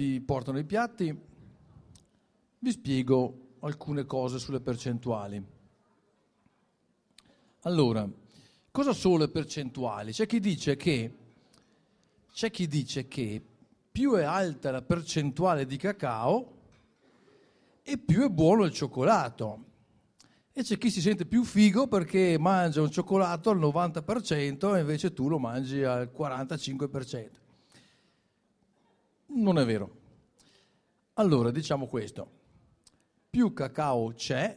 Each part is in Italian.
vi portano i piatti, vi spiego alcune cose sulle percentuali. Allora, cosa sono le percentuali? C'è chi dice che, c'è chi dice che più è alta la percentuale di cacao e più è buono il cioccolato. E c'è chi si sente più figo perché mangia un cioccolato al 90% e invece tu lo mangi al 45%. Non è vero. Allora, diciamo questo. Più cacao c'è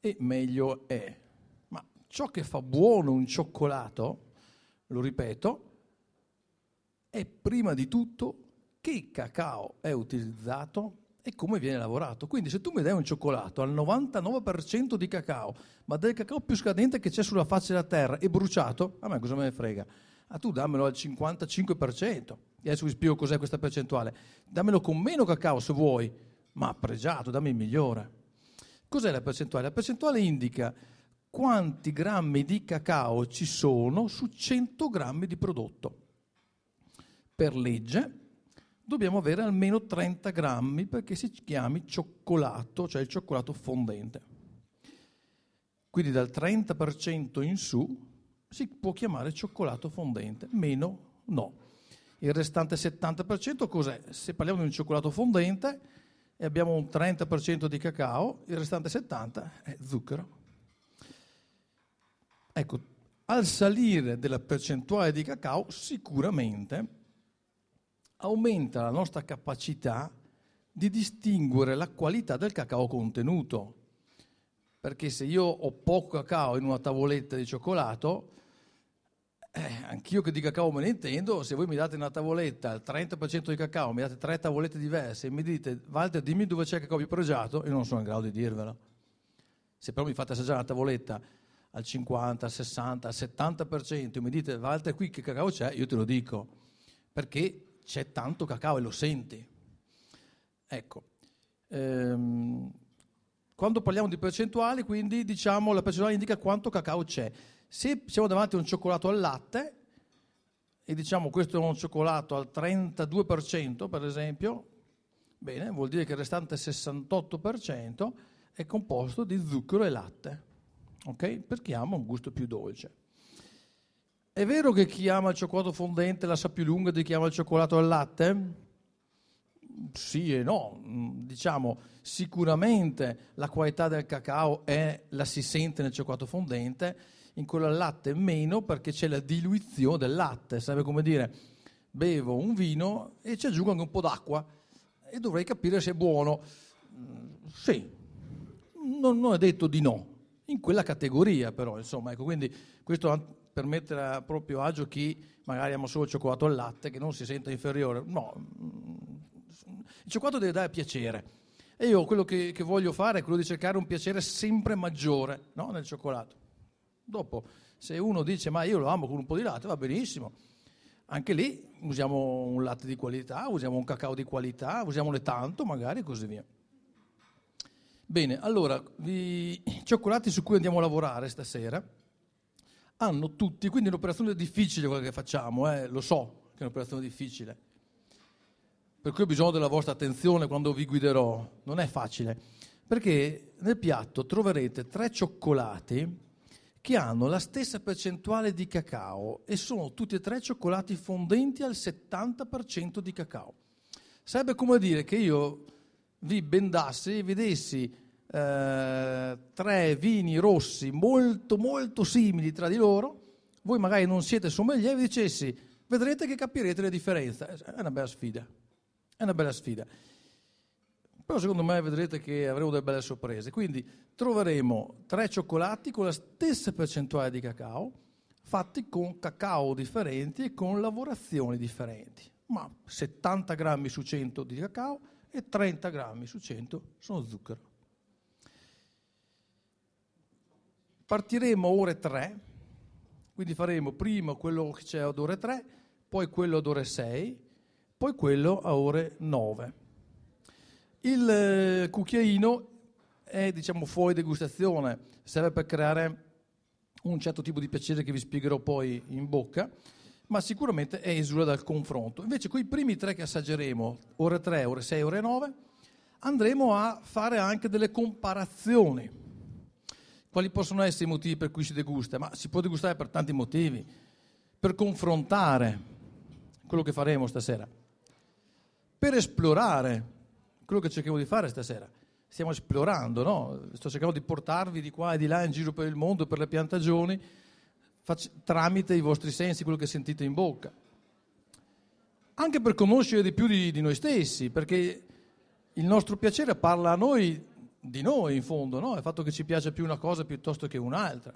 e meglio è. Ma ciò che fa buono un cioccolato, lo ripeto, è prima di tutto che cacao è utilizzato e come viene lavorato. Quindi se tu mi dai un cioccolato al 99% di cacao, ma del cacao più scadente che c'è sulla faccia della terra e bruciato, a me cosa me ne frega? Ah, tu dammelo al 55%. E adesso vi spiego cos'è questa percentuale. Dammelo con meno cacao se vuoi, ma pregiato, dammi il migliore. Cos'è la percentuale? La percentuale indica quanti grammi di cacao ci sono su 100 grammi di prodotto. Per legge dobbiamo avere almeno 30 grammi perché si chiami cioccolato, cioè il cioccolato fondente. Quindi dal 30% in su si può chiamare cioccolato fondente, meno no. Il restante 70% cos'è? Se parliamo di un cioccolato fondente e abbiamo un 30% di cacao, il restante 70% è zucchero. Ecco, al salire della percentuale di cacao sicuramente aumenta la nostra capacità di distinguere la qualità del cacao contenuto. Perché se io ho poco cacao in una tavoletta di cioccolato, eh, anch'io che di cacao me ne intendo, se voi mi date una tavoletta al 30% di cacao, mi date tre tavolette diverse e mi dite, Walter, dimmi dove c'è il cacao più pregiato, io non sono in grado di dirvelo. Se però mi fate assaggiare una tavoletta al 50, al 60, al 70% e mi dite, Walter, qui che cacao c'è, io te lo dico, perché c'è tanto cacao e lo senti. Ecco, ehm, quando parliamo di percentuali, quindi diciamo la percentuale indica quanto cacao c'è. Se siamo davanti a un cioccolato al latte e diciamo questo è un cioccolato al 32% per esempio, bene, vuol dire che il restante 68% è composto di zucchero e latte, ok? Perché ama un gusto più dolce. È vero che chi ama il cioccolato fondente la sa più lunga di chi ama il cioccolato al latte? Sì e no, diciamo sicuramente la qualità del cacao è, la si sente nel cioccolato fondente, in quello al latte meno perché c'è la diluizione del latte, sarebbe come dire bevo un vino e ci aggiungo anche un po' d'acqua e dovrei capire se è buono. Mm, sì, non, non è detto di no, in quella categoria però, insomma, ecco, quindi questo per mettere a proprio agio chi magari ama solo il cioccolato al latte, che non si sente inferiore. No, mm, il cioccolato deve dare piacere. E io quello che, che voglio fare è quello di cercare un piacere sempre maggiore no? nel cioccolato. Dopo, se uno dice ma io lo amo con un po' di latte, va benissimo. Anche lì usiamo un latte di qualità, usiamo un cacao di qualità, usiamone tanto magari e così via. Bene, allora, i cioccolati su cui andiamo a lavorare stasera hanno tutti, quindi è un'operazione difficile quella che facciamo, eh, lo so che è un'operazione difficile. Per cui ho bisogno della vostra attenzione quando vi guiderò, non è facile, perché nel piatto troverete tre cioccolati che hanno la stessa percentuale di cacao e sono tutti e tre cioccolati fondenti al 70% di cacao. Sarebbe come dire che io vi bendassi e vi dessi eh, tre vini rossi molto molto simili tra di loro, voi magari non siete sommelier e vi dicessi vedrete che capirete le differenze. È una bella sfida, è una bella sfida. Però secondo me vedrete che avremo delle belle sorprese. Quindi troveremo tre cioccolati con la stessa percentuale di cacao, fatti con cacao differenti e con lavorazioni differenti. Ma 70 grammi su 100 di cacao e 30 grammi su 100 sono zucchero. Partiremo a ore 3, quindi faremo prima quello che c'è ad ore 3, poi quello ad ore 6, poi quello a ore 9. Il eh, cucchiaino è diciamo fuori degustazione, serve per creare un certo tipo di piacere che vi spiegherò poi in bocca, ma sicuramente esula dal confronto. Invece con i primi tre che assaggeremo, ore 3, ore 6, ore 9, andremo a fare anche delle comparazioni. Quali possono essere i motivi per cui si degusta? Ma si può degustare per tanti motivi, per confrontare quello che faremo stasera, per esplorare quello che cerchiamo di fare stasera. Stiamo esplorando, no? Sto cercando di portarvi di qua e di là in giro per il mondo, per le piantagioni, tramite i vostri sensi, quello che sentite in bocca. Anche per conoscere di più di, di noi stessi, perché il nostro piacere parla a noi di noi in fondo, no? il fatto che ci piace più una cosa piuttosto che un'altra.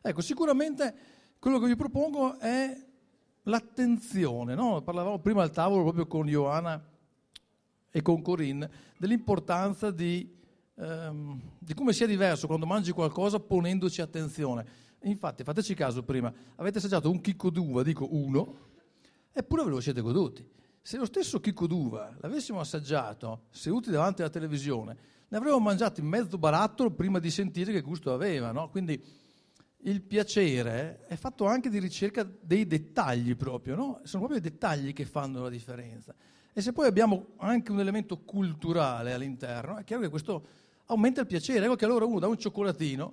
Ecco, sicuramente quello che vi propongo è l'attenzione, no? parlavamo prima al tavolo proprio con Johanna e con Corinne dell'importanza di, ehm, di come sia diverso quando mangi qualcosa ponendoci attenzione. Infatti, fateci caso prima, avete assaggiato un chicco d'uva, dico uno, eppure ve lo siete goduti. Se lo stesso chicco d'uva l'avessimo assaggiato seduti davanti alla televisione, ne avremmo mangiato in mezzo barattolo prima di sentire che gusto aveva. No? Quindi il piacere è fatto anche di ricerca dei dettagli proprio, no? sono proprio i dettagli che fanno la differenza. E se poi abbiamo anche un elemento culturale all'interno, è chiaro che questo aumenta il piacere. Ecco che allora uno da un cioccolatino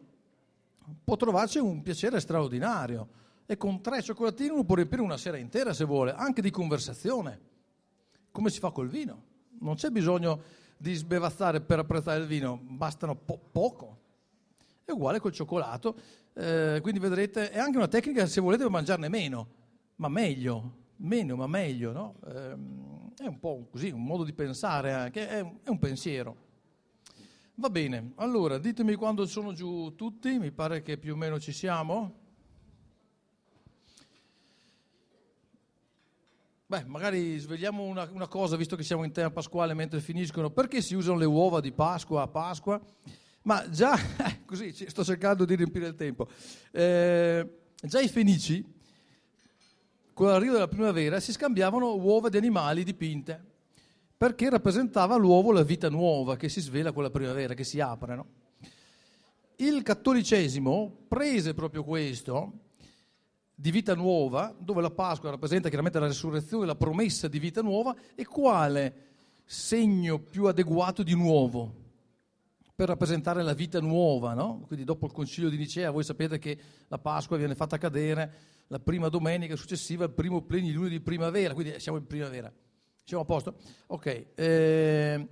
può trovarci un piacere straordinario e con tre cioccolatini uno può riempire una sera intera se vuole, anche di conversazione, come si fa col vino. Non c'è bisogno di sbevazzare per apprezzare il vino, bastano po- poco. È uguale col cioccolato, eh, quindi vedrete, è anche una tecnica se volete mangiarne meno, ma meglio, meno ma meglio, no? eh, è un po' così, un modo di pensare anche, è è un pensiero. Va bene, allora ditemi quando sono giù tutti, mi pare che più o meno ci siamo. Beh, magari svegliamo una, una, cosa, visto che siamo in tema pasquale mentre finiscono, perché si usano le uova di Pasqua a Pasqua? Ma già, così sto cercando di riempire il tempo, eh, già i fenici, con l'arrivo della primavera, si scambiavano uova di animali dipinte perché rappresentava l'uovo la vita nuova che si svela con la primavera, che si apre. No? Il cattolicesimo prese proprio questo di vita nuova, dove la Pasqua rappresenta chiaramente la resurrezione, la promessa di vita nuova, e quale segno più adeguato di nuovo per rappresentare la vita nuova, no? Quindi dopo il concilio di Nicea voi sapete che la Pasqua viene fatta cadere la prima domenica successiva al primo plenilunio di primavera, quindi siamo in primavera. Siamo a posto? Ok. Eh,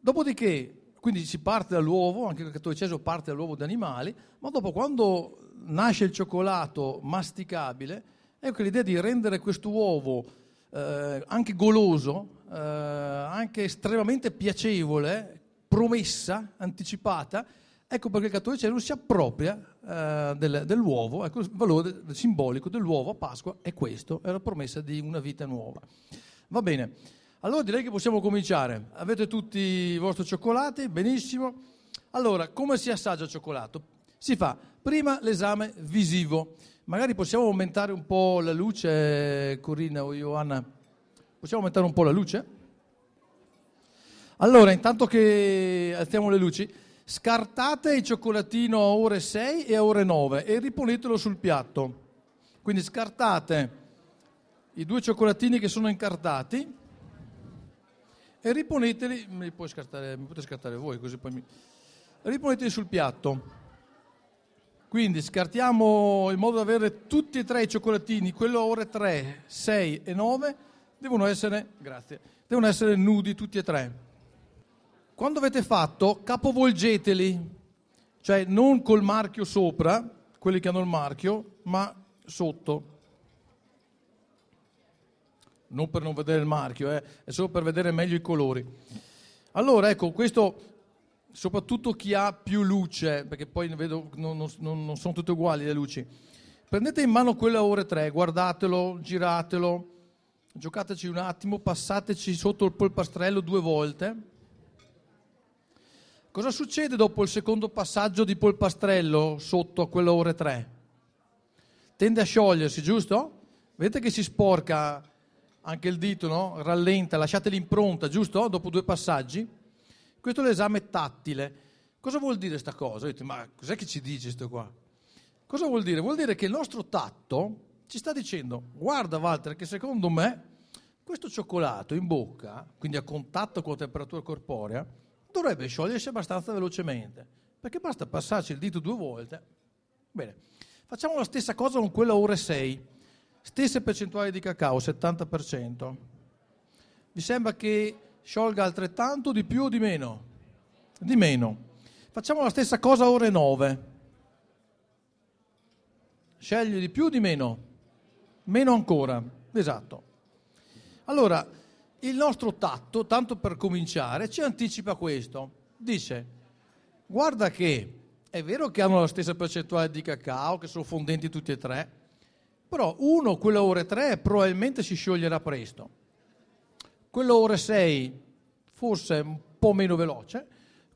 dopodiché, quindi si parte dall'uovo, anche il cattolicesimo parte dall'uovo di animali, ma dopo quando nasce il cioccolato masticabile, ecco l'idea di rendere questo uovo eh, anche goloso, eh, anche estremamente piacevole, promessa, anticipata, ecco perché il cattolicesimo si appropria eh, del, dell'uovo, ecco il valore simbolico dell'uovo a Pasqua è questo, è la promessa di una vita nuova. Va bene. Allora direi che possiamo cominciare. Avete tutti i vostri cioccolati? Benissimo. Allora, come si assaggia il cioccolato? Si fa prima l'esame visivo. Magari possiamo aumentare un po' la luce, Corinna o Johanna? Possiamo aumentare un po' la luce? Allora, intanto che alziamo le luci, scartate il cioccolatino a ore 6 e a ore 9 e riponetelo sul piatto. Quindi scartate i due cioccolatini che sono incartati e riponeteli, mi, scartare, mi potete scartare voi così poi mi... riponeteli sul piatto. Quindi scartiamo in modo da avere tutti e tre i cioccolatini, quello ore 3, 6 e 9, devono essere, grazie, devono essere nudi tutti e tre. Quando avete fatto, capovolgeteli, cioè non col marchio sopra, quelli che hanno il marchio, ma sotto non per non vedere il marchio, eh, è solo per vedere meglio i colori. Allora, ecco, questo soprattutto chi ha più luce, perché poi vedo non, non, non sono tutte uguali le luci. Prendete in mano quella ore 3, guardatelo, giratelo, giocateci un attimo, passateci sotto il polpastrello due volte. Cosa succede dopo il secondo passaggio di polpastrello sotto a quella ore 3? Tende a sciogliersi, giusto? Vedete che si sporca anche il dito no? rallenta, lasciate l'impronta, giusto? Dopo due passaggi. Questo è l'esame tattile. Cosa vuol dire questa cosa? Dite, ma cos'è che ci dice questo qua? Cosa vuol dire? Vuol dire che il nostro tatto, ci sta dicendo, guarda Walter, che secondo me questo cioccolato in bocca, quindi a contatto con la temperatura corporea, dovrebbe sciogliersi abbastanza velocemente, perché basta passarci il dito due volte. Bene, facciamo la stessa cosa con quella ore 6, stesse percentuali di cacao, 70%. Vi sembra che sciolga altrettanto, di più o di meno? Di meno. Facciamo la stessa cosa ore 9. Scegli di più o di meno? Meno ancora, esatto. Allora, il nostro tatto, tanto per cominciare, ci anticipa questo. Dice, guarda che è vero che hanno la stessa percentuale di cacao, che sono fondenti tutti e tre, però uno, quello ore 3, probabilmente si scioglierà presto. Quello ore 6 forse un po' meno veloce,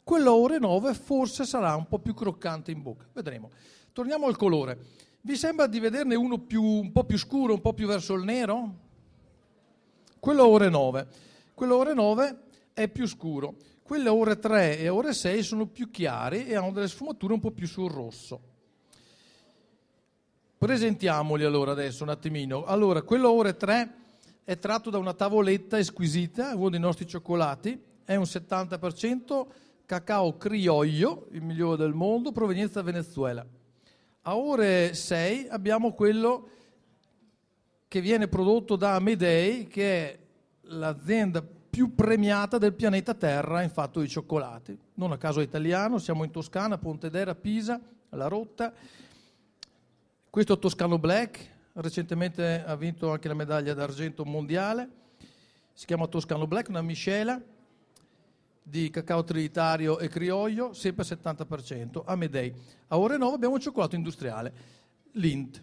quello ore 9 forse sarà un po' più croccante in bocca. Vedremo. Torniamo al colore. Vi sembra di vederne uno più, un po' più scuro, un po' più verso il nero? Quello ore 9. Quello ore 9 è più scuro. Quelle ore 3 e ore 6 sono più chiari e hanno delle sfumature un po' più sul rosso. Presentiamoli allora adesso un attimino. Allora, quello ore 3 è tratto da una tavoletta squisita, uno dei nostri cioccolati, è un 70% cacao criollo, il migliore del mondo, provenienza da Venezuela. A ore 6 abbiamo quello che viene prodotto da Amedei, che è l'azienda più premiata del pianeta Terra in fatto di cioccolati. Non a caso è italiano, siamo in Toscana, Pontedera, Pisa, La Rotta. Questo è Toscano Black, recentemente ha vinto anche la medaglia d'argento mondiale, si chiama Toscano Black, una miscela di cacao trinitario e criollo, sempre al 70%, Amedei. A ore 9 abbiamo un cioccolato industriale, Lint,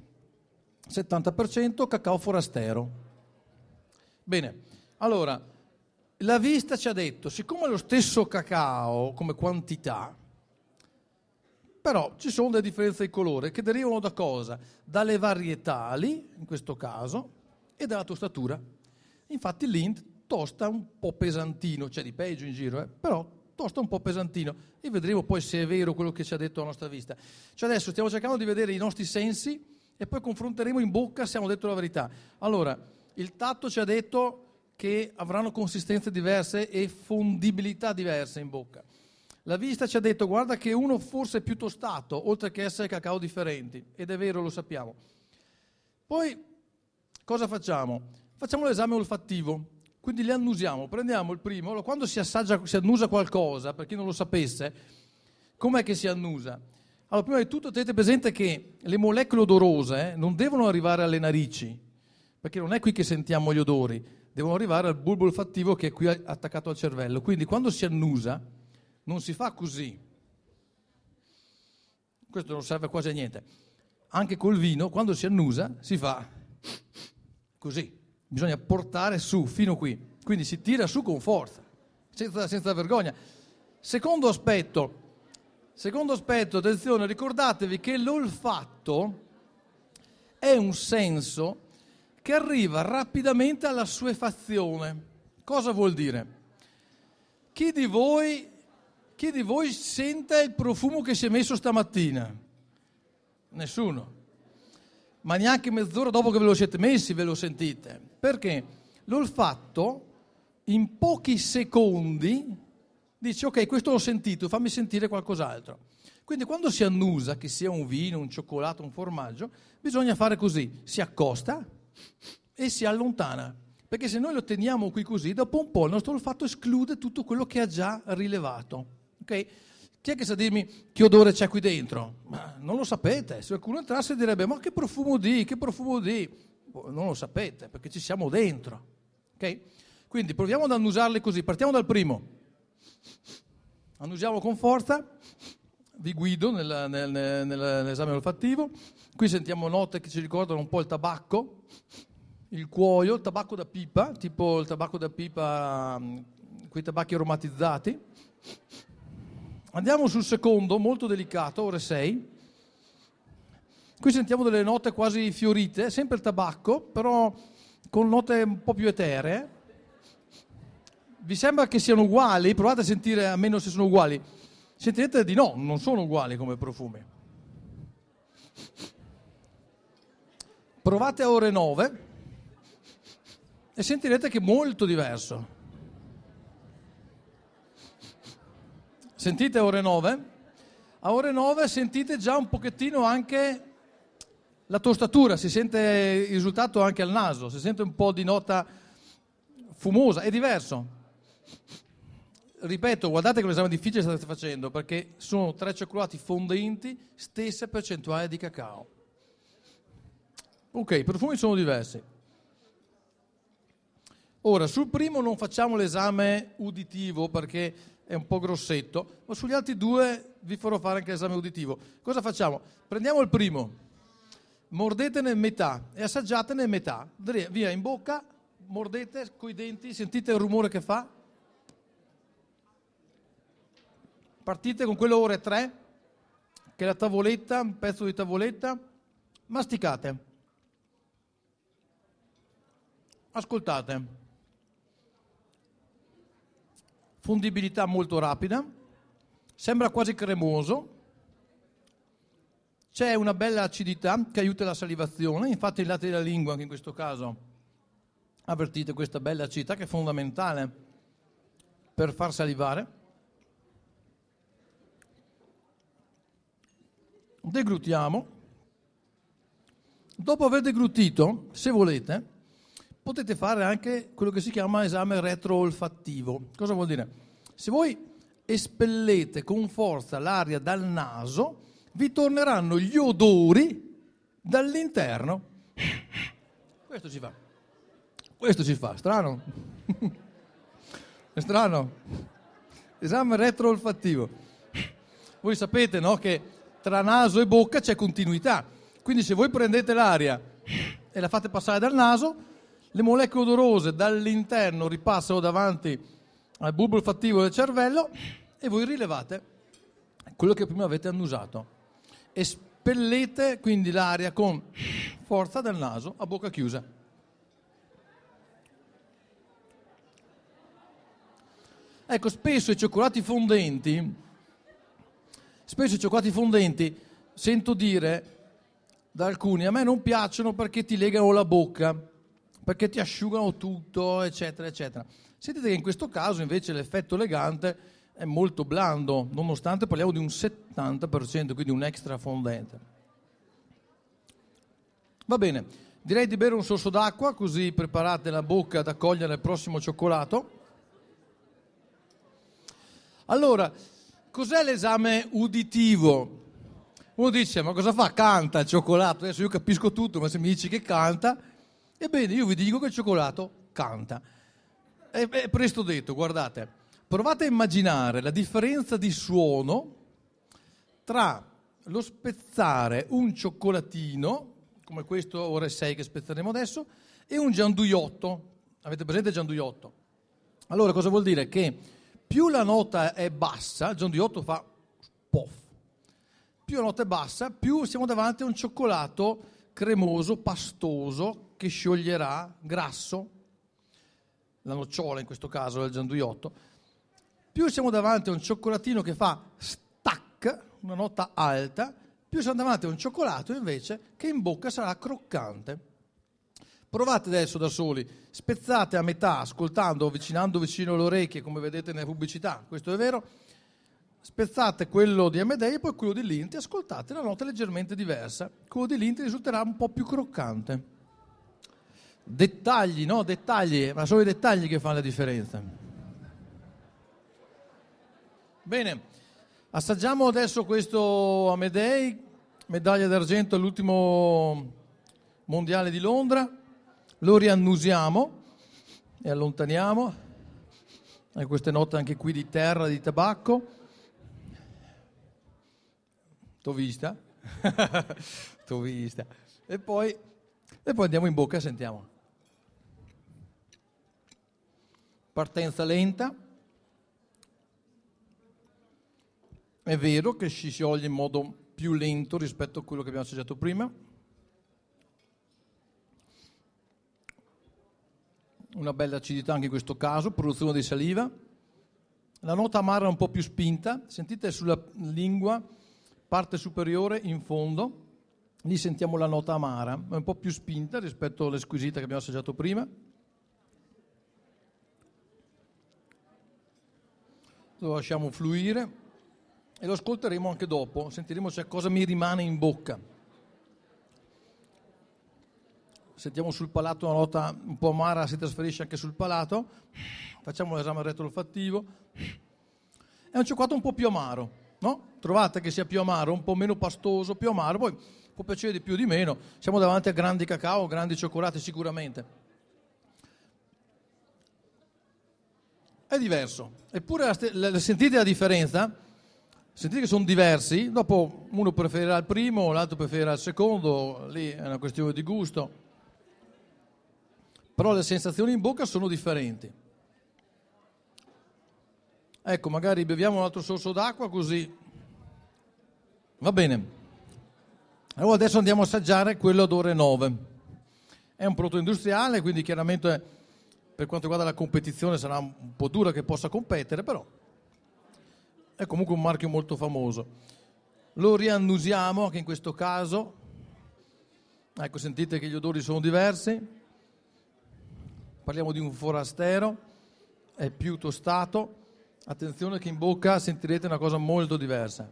70% cacao forastero. Bene, allora, la vista ci ha detto, siccome è lo stesso cacao come quantità, però ci sono delle differenze di colore che derivano da cosa? Dalle varietali, in questo caso, e dalla tostatura. Infatti l'Int tosta un po' pesantino, c'è di peggio in giro, eh? però tosta un po' pesantino e vedremo poi se è vero quello che ci ha detto la nostra vista. Cioè adesso stiamo cercando di vedere i nostri sensi e poi confronteremo in bocca se abbiamo detto la verità. Allora, il tatto ci ha detto che avranno consistenze diverse e fondibilità diverse in bocca. La vista ci ha detto guarda che uno forse è più tostato, oltre che essere cacao differenti, ed è vero, lo sappiamo. Poi cosa facciamo? Facciamo l'esame olfattivo, quindi li annusiamo, prendiamo il primo, quando si assaggia, si annusa qualcosa, per chi non lo sapesse, com'è che si annusa? Allora, prima di tutto tenete presente che le molecole odorose eh, non devono arrivare alle narici, perché non è qui che sentiamo gli odori, devono arrivare al bulbo olfattivo che è qui attaccato al cervello. Quindi quando si annusa, non si fa così. Questo non serve quasi a niente. Anche col vino, quando si annusa, si fa così. Bisogna portare su, fino qui. Quindi si tira su con forza, senza, senza vergogna. Secondo aspetto, secondo aspetto, attenzione, ricordatevi che l'olfatto è un senso che arriva rapidamente alla suefazione. Cosa vuol dire? Chi di voi chi di voi sente il profumo che si è messo stamattina? Nessuno. Ma neanche mezz'ora dopo che ve lo siete messi ve lo sentite. Perché l'olfatto in pochi secondi dice ok, questo l'ho sentito, fammi sentire qualcos'altro. Quindi quando si annusa, che sia un vino, un cioccolato, un formaggio, bisogna fare così, si accosta e si allontana. Perché se noi lo teniamo qui così, dopo un po' il nostro olfatto esclude tutto quello che ha già rilevato. Ok? Chi è che sa dirmi che odore c'è qui dentro? Ma non lo sapete. Se qualcuno entrasse direbbe, ma che profumo di, che profumo di? Boh, non lo sapete, perché ci siamo dentro. Ok? Quindi proviamo ad annusarle così. Partiamo dal primo. Annusiamo con forza. Vi guido nel, nel, nel, nell'esame olfattivo. Qui sentiamo note che ci ricordano un po' il tabacco, il cuoio, il tabacco da pipa, tipo il tabacco da pipa, quei tabacchi aromatizzati. Andiamo sul secondo, molto delicato, ore 6. Qui sentiamo delle note quasi fiorite, sempre il tabacco, però con note un po' più eteree. Vi sembra che siano uguali? Provate a sentire a meno se sono uguali. Sentirete di no, non sono uguali come profumi. Provate a ore 9 e sentirete che è molto diverso. Sentite ore 9? A ore 9 sentite già un pochettino anche la tostatura, si sente il risultato anche al naso, si sente un po' di nota fumosa, è diverso. Ripeto, guardate che l'esame difficile state facendo perché sono tre cioccolati fondenti, stesse percentuali di cacao. Ok, i profumi sono diversi. Ora, sul primo non facciamo l'esame uditivo perché è un po' grossetto, ma sugli altri due vi farò fare anche l'esame uditivo. Cosa facciamo? Prendiamo il primo, mordetene metà e assaggiatene metà. Via in bocca, mordete coi denti, sentite il rumore che fa? Partite con quello ore 3, che è la tavoletta, un pezzo di tavoletta, masticate. Ascoltate. Fondibilità molto rapida, sembra quasi cremoso, c'è una bella acidità che aiuta la salivazione, infatti il latte della lingua, anche in questo caso, avvertite questa bella acidità che è fondamentale per far salivare. Deglutiamo. Dopo aver deglutito, se volete, potete fare anche quello che si chiama esame retroolfattivo. Cosa vuol dire? Se voi espellete con forza l'aria dal naso, vi torneranno gli odori dall'interno. Questo si fa. Questo si fa, strano. È strano. Esame retroolfattivo. Voi sapete no, che tra naso e bocca c'è continuità. Quindi se voi prendete l'aria e la fate passare dal naso, le molecole odorose dall'interno ripassano davanti al bulbo olfattivo del cervello e voi rilevate quello che prima avete annusato espellete quindi l'aria con forza del naso a bocca chiusa. Ecco, spesso i cioccolati fondenti, spesso i cioccolati fondenti, sento dire da alcuni, a me non piacciono perché ti legano la bocca, perché ti asciugano tutto, eccetera, eccetera. Sentite che in questo caso invece l'effetto elegante è molto blando, nonostante parliamo di un 70%, quindi un extra fondente. Va bene, direi di bere un sorso d'acqua, così preparate la bocca ad accogliere il prossimo cioccolato. Allora, cos'è l'esame uditivo? Uno dice, ma cosa fa? Canta il cioccolato. Adesso io capisco tutto, ma se mi dici che canta, ebbene io vi dico che il cioccolato canta. È, è presto detto, guardate. Provate a immaginare la differenza di suono tra lo spezzare un cioccolatino, come questo ore 6 che spezzeremo adesso, e un gianduiotto. Avete presente il gianduiotto? Allora cosa vuol dire? Che più la nota è bassa, il gianduiotto fa poff, più la nota è bassa, più siamo davanti a un cioccolato cremoso, pastoso, che scioglierà, grasso, la nocciola in questo caso del gianduiotto, più siamo davanti a un cioccolatino che fa stack, una nota alta, più siamo davanti a un cioccolato invece che in bocca sarà croccante. Provate adesso da soli, spezzate a metà, ascoltando, avvicinando vicino le orecchie, come vedete nelle pubblicità, questo è vero. Spezzate quello di Amedei e poi quello di Linti, ascoltate la nota leggermente diversa. Quello di Linti risulterà un po' più croccante. Dettagli, no? Dettagli, ma sono i dettagli che fanno la differenza. Bene, assaggiamo adesso questo Amedei, medaglia d'argento all'ultimo mondiale di Londra, lo riannusiamo e allontaniamo, e queste note anche qui di terra, di tabacco. T'ho vista? T'ho vista. E poi, e poi andiamo in bocca e sentiamo. Partenza lenta. È vero che si scioglie in modo più lento rispetto a quello che abbiamo assaggiato prima. Una bella acidità anche in questo caso, produzione di saliva. La nota amara è un po' più spinta, sentite sulla lingua, parte superiore in fondo, lì sentiamo la nota amara, è un po' più spinta rispetto alle squisite che abbiamo assaggiato prima. Lo lasciamo fluire e lo ascolteremo anche dopo, sentiremo cioè cosa mi rimane in bocca. Sentiamo sul palato una nota un po' amara, si trasferisce anche sul palato. Facciamo l'esame retroolfattivo. È un cioccolato un po' più amaro, no? Trovate che sia più amaro, un po' meno pastoso, più amaro, poi può piacere di più o di meno. Siamo davanti a grandi cacao, grandi cioccolati sicuramente. È diverso. Eppure sentite la differenza? Sentite che sono diversi? Dopo uno preferirà il primo, l'altro preferirà il secondo, lì è una questione di gusto però le sensazioni in bocca sono differenti. Ecco, magari beviamo un altro sorso d'acqua così. Va bene. Allora adesso andiamo a assaggiare quello ad ore 9. È un prodotto industriale, quindi chiaramente per quanto riguarda la competizione sarà un po' dura che possa competere, però è comunque un marchio molto famoso. Lo riannusiamo anche in questo caso. Ecco, sentite che gli odori sono diversi parliamo di un forastero, è più tostato, attenzione che in bocca sentirete una cosa molto diversa.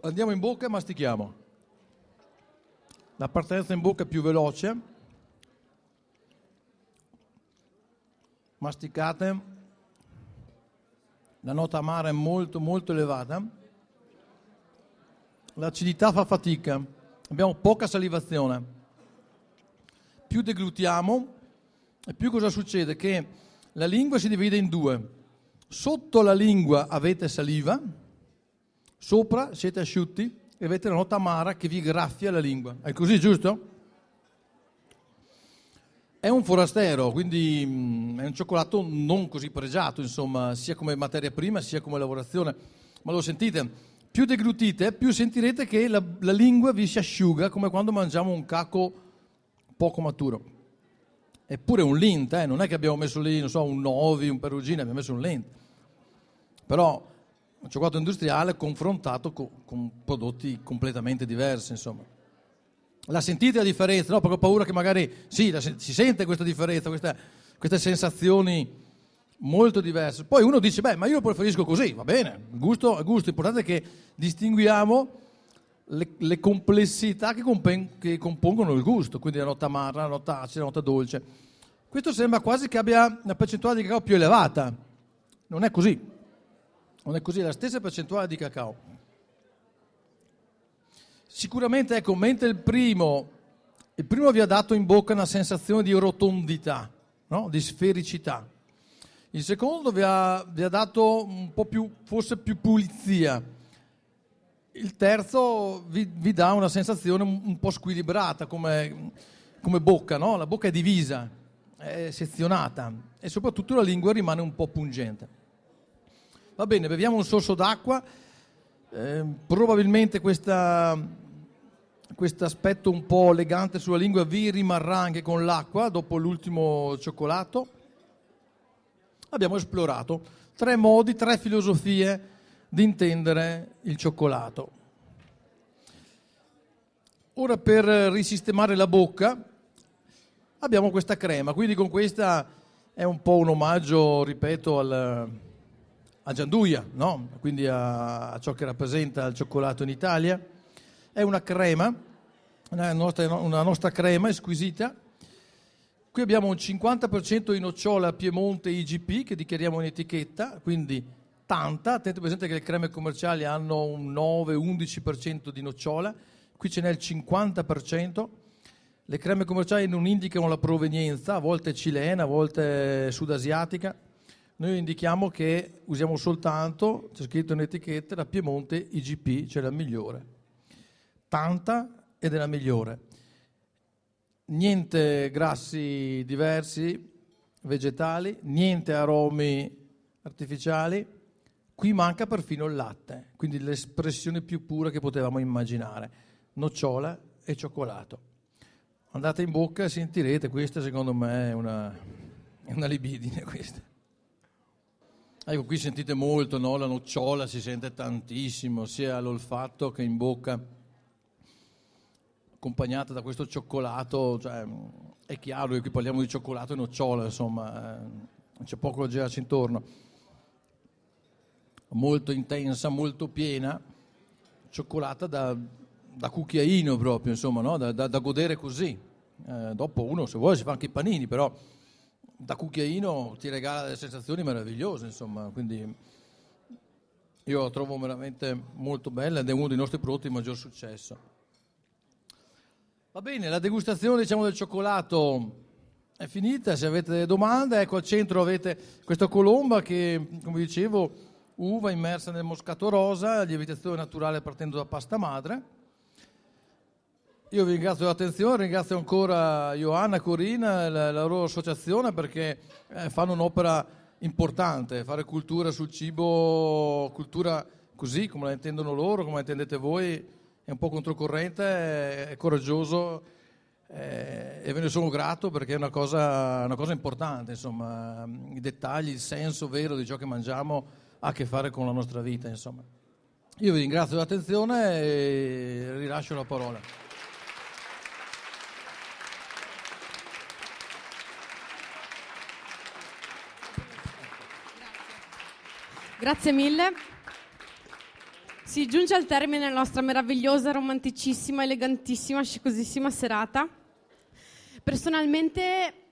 Andiamo in bocca e mastichiamo. La partenza in bocca è più veloce, masticate, la nota amara è molto molto elevata, l'acidità fa fatica, abbiamo poca salivazione, più deglutiamo e più cosa succede? Che la lingua si divide in due. Sotto la lingua avete saliva, sopra siete asciutti e avete la nota amara che vi graffia la lingua. È così, giusto? È un forastero, quindi mm, è un cioccolato non così pregiato, insomma, sia come materia prima sia come lavorazione. Ma lo sentite? Più deglutite, più sentirete che la, la lingua vi si asciuga come quando mangiamo un caco poco maturo. Eppure un lint, eh? non è che abbiamo messo lì, so, un Novi, un Perugino, abbiamo messo un lint. Però un cioccolato industriale confrontato con, con prodotti completamente diversi, insomma. La sentite la differenza? No, perché ho paura che magari, sì, la, si sente questa differenza, questa, queste sensazioni molto diverse. Poi uno dice, beh, ma io preferisco così, va bene, gusto è gusto, l'importante è che distinguiamo le, le complessità che, compen- che, compongono il gusto, quindi la nota amara, la nota acida, la nota dolce. Questo sembra quasi che abbia una percentuale di cacao più elevata. Non è così. Non è così, è la stessa percentuale di cacao. Sicuramente, ecco, mentre il primo, il primo vi ha dato in bocca una sensazione di rotondità, no? di sfericità. Il secondo vi ha, vi ha dato un po' più, forse più pulizia il terzo vi, vi dà una sensazione un, po' squilibrata come, come bocca, no? la bocca è divisa, è sezionata e soprattutto la lingua rimane un po' pungente. Va bene, beviamo un sorso d'acqua, eh, probabilmente questo aspetto un po' elegante sulla lingua vi rimarrà anche con l'acqua dopo l'ultimo cioccolato. Abbiamo esplorato tre modi, tre filosofie di intendere il cioccolato. Ora per risistemare la bocca abbiamo questa crema, quindi con questa è un po' un omaggio, ripeto, al, a Gianduia, no? quindi a, a, ciò che rappresenta il cioccolato in Italia. È una crema, una nostra, una nostra crema squisita. Qui abbiamo un 50% di nocciola Piemonte IGP che dichiariamo in etichetta, quindi tanta, tenete presente che le creme commerciali hanno un 9-11% di nocciola, qui ce n'è il 50%, le creme commerciali non indicano la provenienza, a volte cilena, a volte sudasiatica, noi indichiamo che usiamo soltanto, c'è scritto in etichetta, la Piemonte IGP, cioè la migliore. Tanta ed è la migliore. Niente grassi diversi, vegetali, niente aromi artificiali, Qui manca perfino il latte, quindi l'espressione più pura che potevamo immaginare, nocciola e cioccolato. Andate in bocca e sentirete, questa secondo me è una, è una libidine questa. Ecco, qui sentite molto, no? la nocciola si sente tantissimo, sia all'olfatto che in bocca. accompagnata da questo cioccolato, cioè, è chiaro che qui parliamo di cioccolato e nocciola, insomma, eh, c'è poco da girarci intorno. Molto intensa, molto piena, cioccolata da, da cucchiaino proprio, insomma, no? da, da, da, godere così. Eh, dopo uno, se vuole, si fa anche i panini, però da cucchiaino ti regala delle sensazioni meravigliose, insomma, quindi io la trovo veramente molto bella ed è uno dei nostri prodotti di maggior successo. Va bene, la degustazione diciamo, del cioccolato è finita, se avete delle domande, ecco al centro avete questa colomba che, come dicevo, uva immersa nel moscato rosa, lievitazione naturale partendo da pasta madre. Io vi ringrazio dell'attenzione, ringrazio ancora Johanna, Corina, la, la loro associazione perché eh, fanno un'opera importante, fare cultura sul cibo, cultura così come la intendono loro, come la intendete voi, è un po' controcorrente, è coraggioso eh, e ve ne sono grato perché è una cosa, una cosa, importante, insomma, i dettagli, il senso vero di ciò che mangiamo ha a che fare con la nostra vita, insomma. Io vi ringrazio dell'attenzione e rilascio la parola. Grazie mille. Si giunge al termine la nostra meravigliosa, romanticissima, elegantissima, scicosissima serata. Personalmente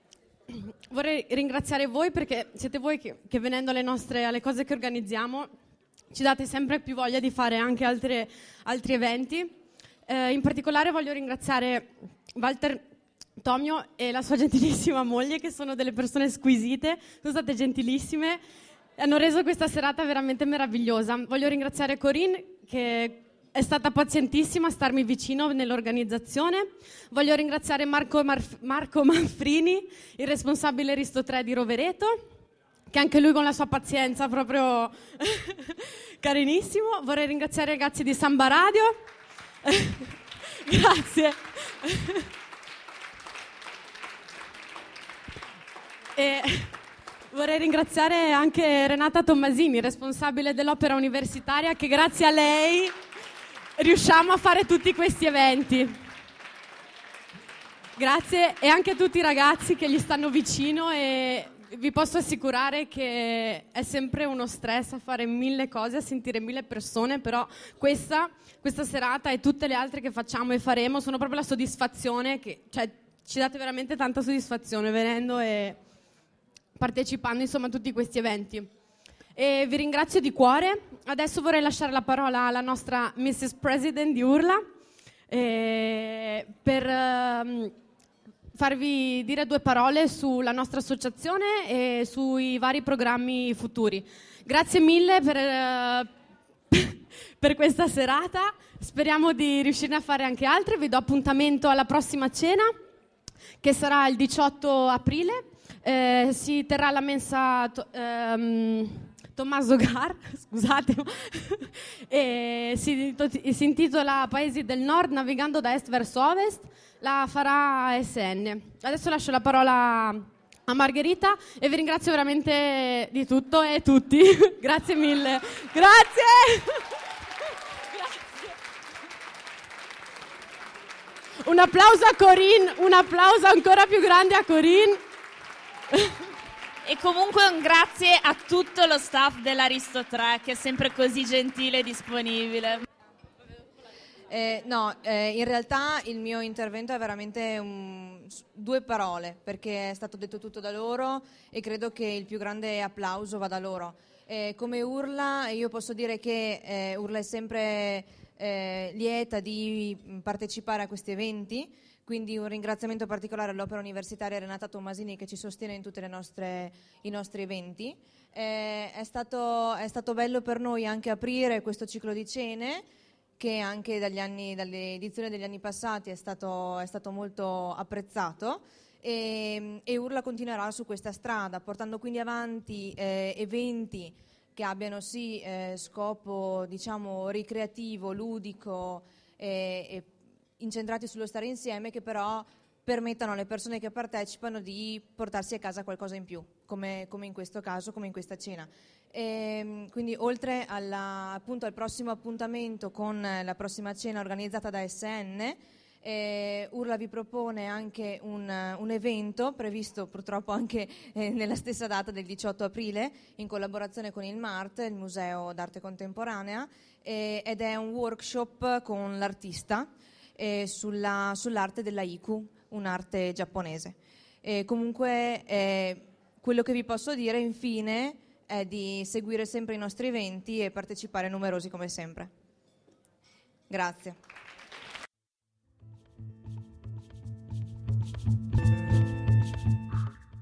vorrei ringraziare voi perché siete voi che, che venendo alle, nostre, alle cose che organizziamo ci date sempre più voglia di fare anche altre, altri eventi. Eh, in particolare voglio ringraziare Walter Tomio e la sua gentilissima moglie che sono delle persone squisite, sono state gentilissime hanno reso questa serata veramente meravigliosa. Voglio ringraziare Corinne che è stata pazientissima a starmi vicino nell'organizzazione. Voglio ringraziare Marco, Marf- Marco Manfrini, il responsabile Risto 3 di Rovereto, che anche lui con la sua pazienza proprio carinissimo. Vorrei ringraziare i ragazzi di Samba Radio. Grazie. e Vorrei ringraziare anche Renata Tommasini, responsabile dell'opera universitaria, che grazie a lei riusciamo a fare tutti questi eventi. Grazie e anche a tutti i ragazzi che gli stanno vicino e vi posso assicurare che è sempre uno stress a fare mille cose, a sentire mille persone, però questa, questa serata e tutte le altre che facciamo e faremo sono proprio la soddisfazione che cioè, ci date veramente tanta soddisfazione venendo e partecipando insomma a tutti questi eventi. E vi ringrazio di cuore. Adesso vorrei lasciare la parola alla nostra Mrs. President di Urla eh, per eh, farvi dire due parole sulla nostra associazione e sui vari programmi futuri. Grazie mille per, eh, per questa serata. Speriamo di riuscire a fare anche altre. Vi do appuntamento alla prossima cena che sarà il 18 aprile eh, si terrà la mensa to- ehm, Tommaso Gar, scusate, e si, si, intitola Paesi del Nord navigando da est verso ovest, la farà SN. Adesso lascio la parola a Margherita e vi ringrazio veramente di tutto e tutti. Grazie mille. Grazie. Un applauso a Corinne, un applauso ancora più grande a Corinne. E comunque un grazie a tutto lo staff dell'Aristo 3 che è sempre così gentile e disponibile. Eh, no, eh, in realtà il mio intervento è veramente un, due parole perché è stato detto tutto da loro e credo che il più grande applauso vada loro. Eh, come Urla io posso dire che eh, Urla è sempre eh, lieta di partecipare a questi eventi quindi un ringraziamento particolare all'Opera Universitaria Renata Tommasini che ci sostiene in tutti i nostri eventi. Eh, è, stato, è, stato, bello per noi anche aprire questo ciclo di cene che anche anni, dalle edizioni degli anni passati è stato, è stato molto apprezzato. E, e, Urla continuerà su questa strada, portando quindi avanti eh, eventi che abbiano sì eh, scopo diciamo, ricreativo, ludico eh, e incentrati sullo stare insieme che però permettano alle persone che partecipano di portarsi a casa qualcosa in più, come, come in questo caso, come in questa cena. E, ehm, quindi oltre alla, appunto, al prossimo appuntamento con la prossima cena organizzata da SN, Eh, Urla vi propone anche un, un, evento previsto purtroppo anche eh, nella stessa data del 18 aprile in collaborazione con il MART, il Museo d'Arte Contemporanea, eh, ed è un workshop con l'artista eh, sulla, sull'arte della Iku, un'arte giapponese. comunque eh, quello che vi posso dire infine è di seguire sempre i nostri eventi e partecipare numerosi come sempre. Grazie.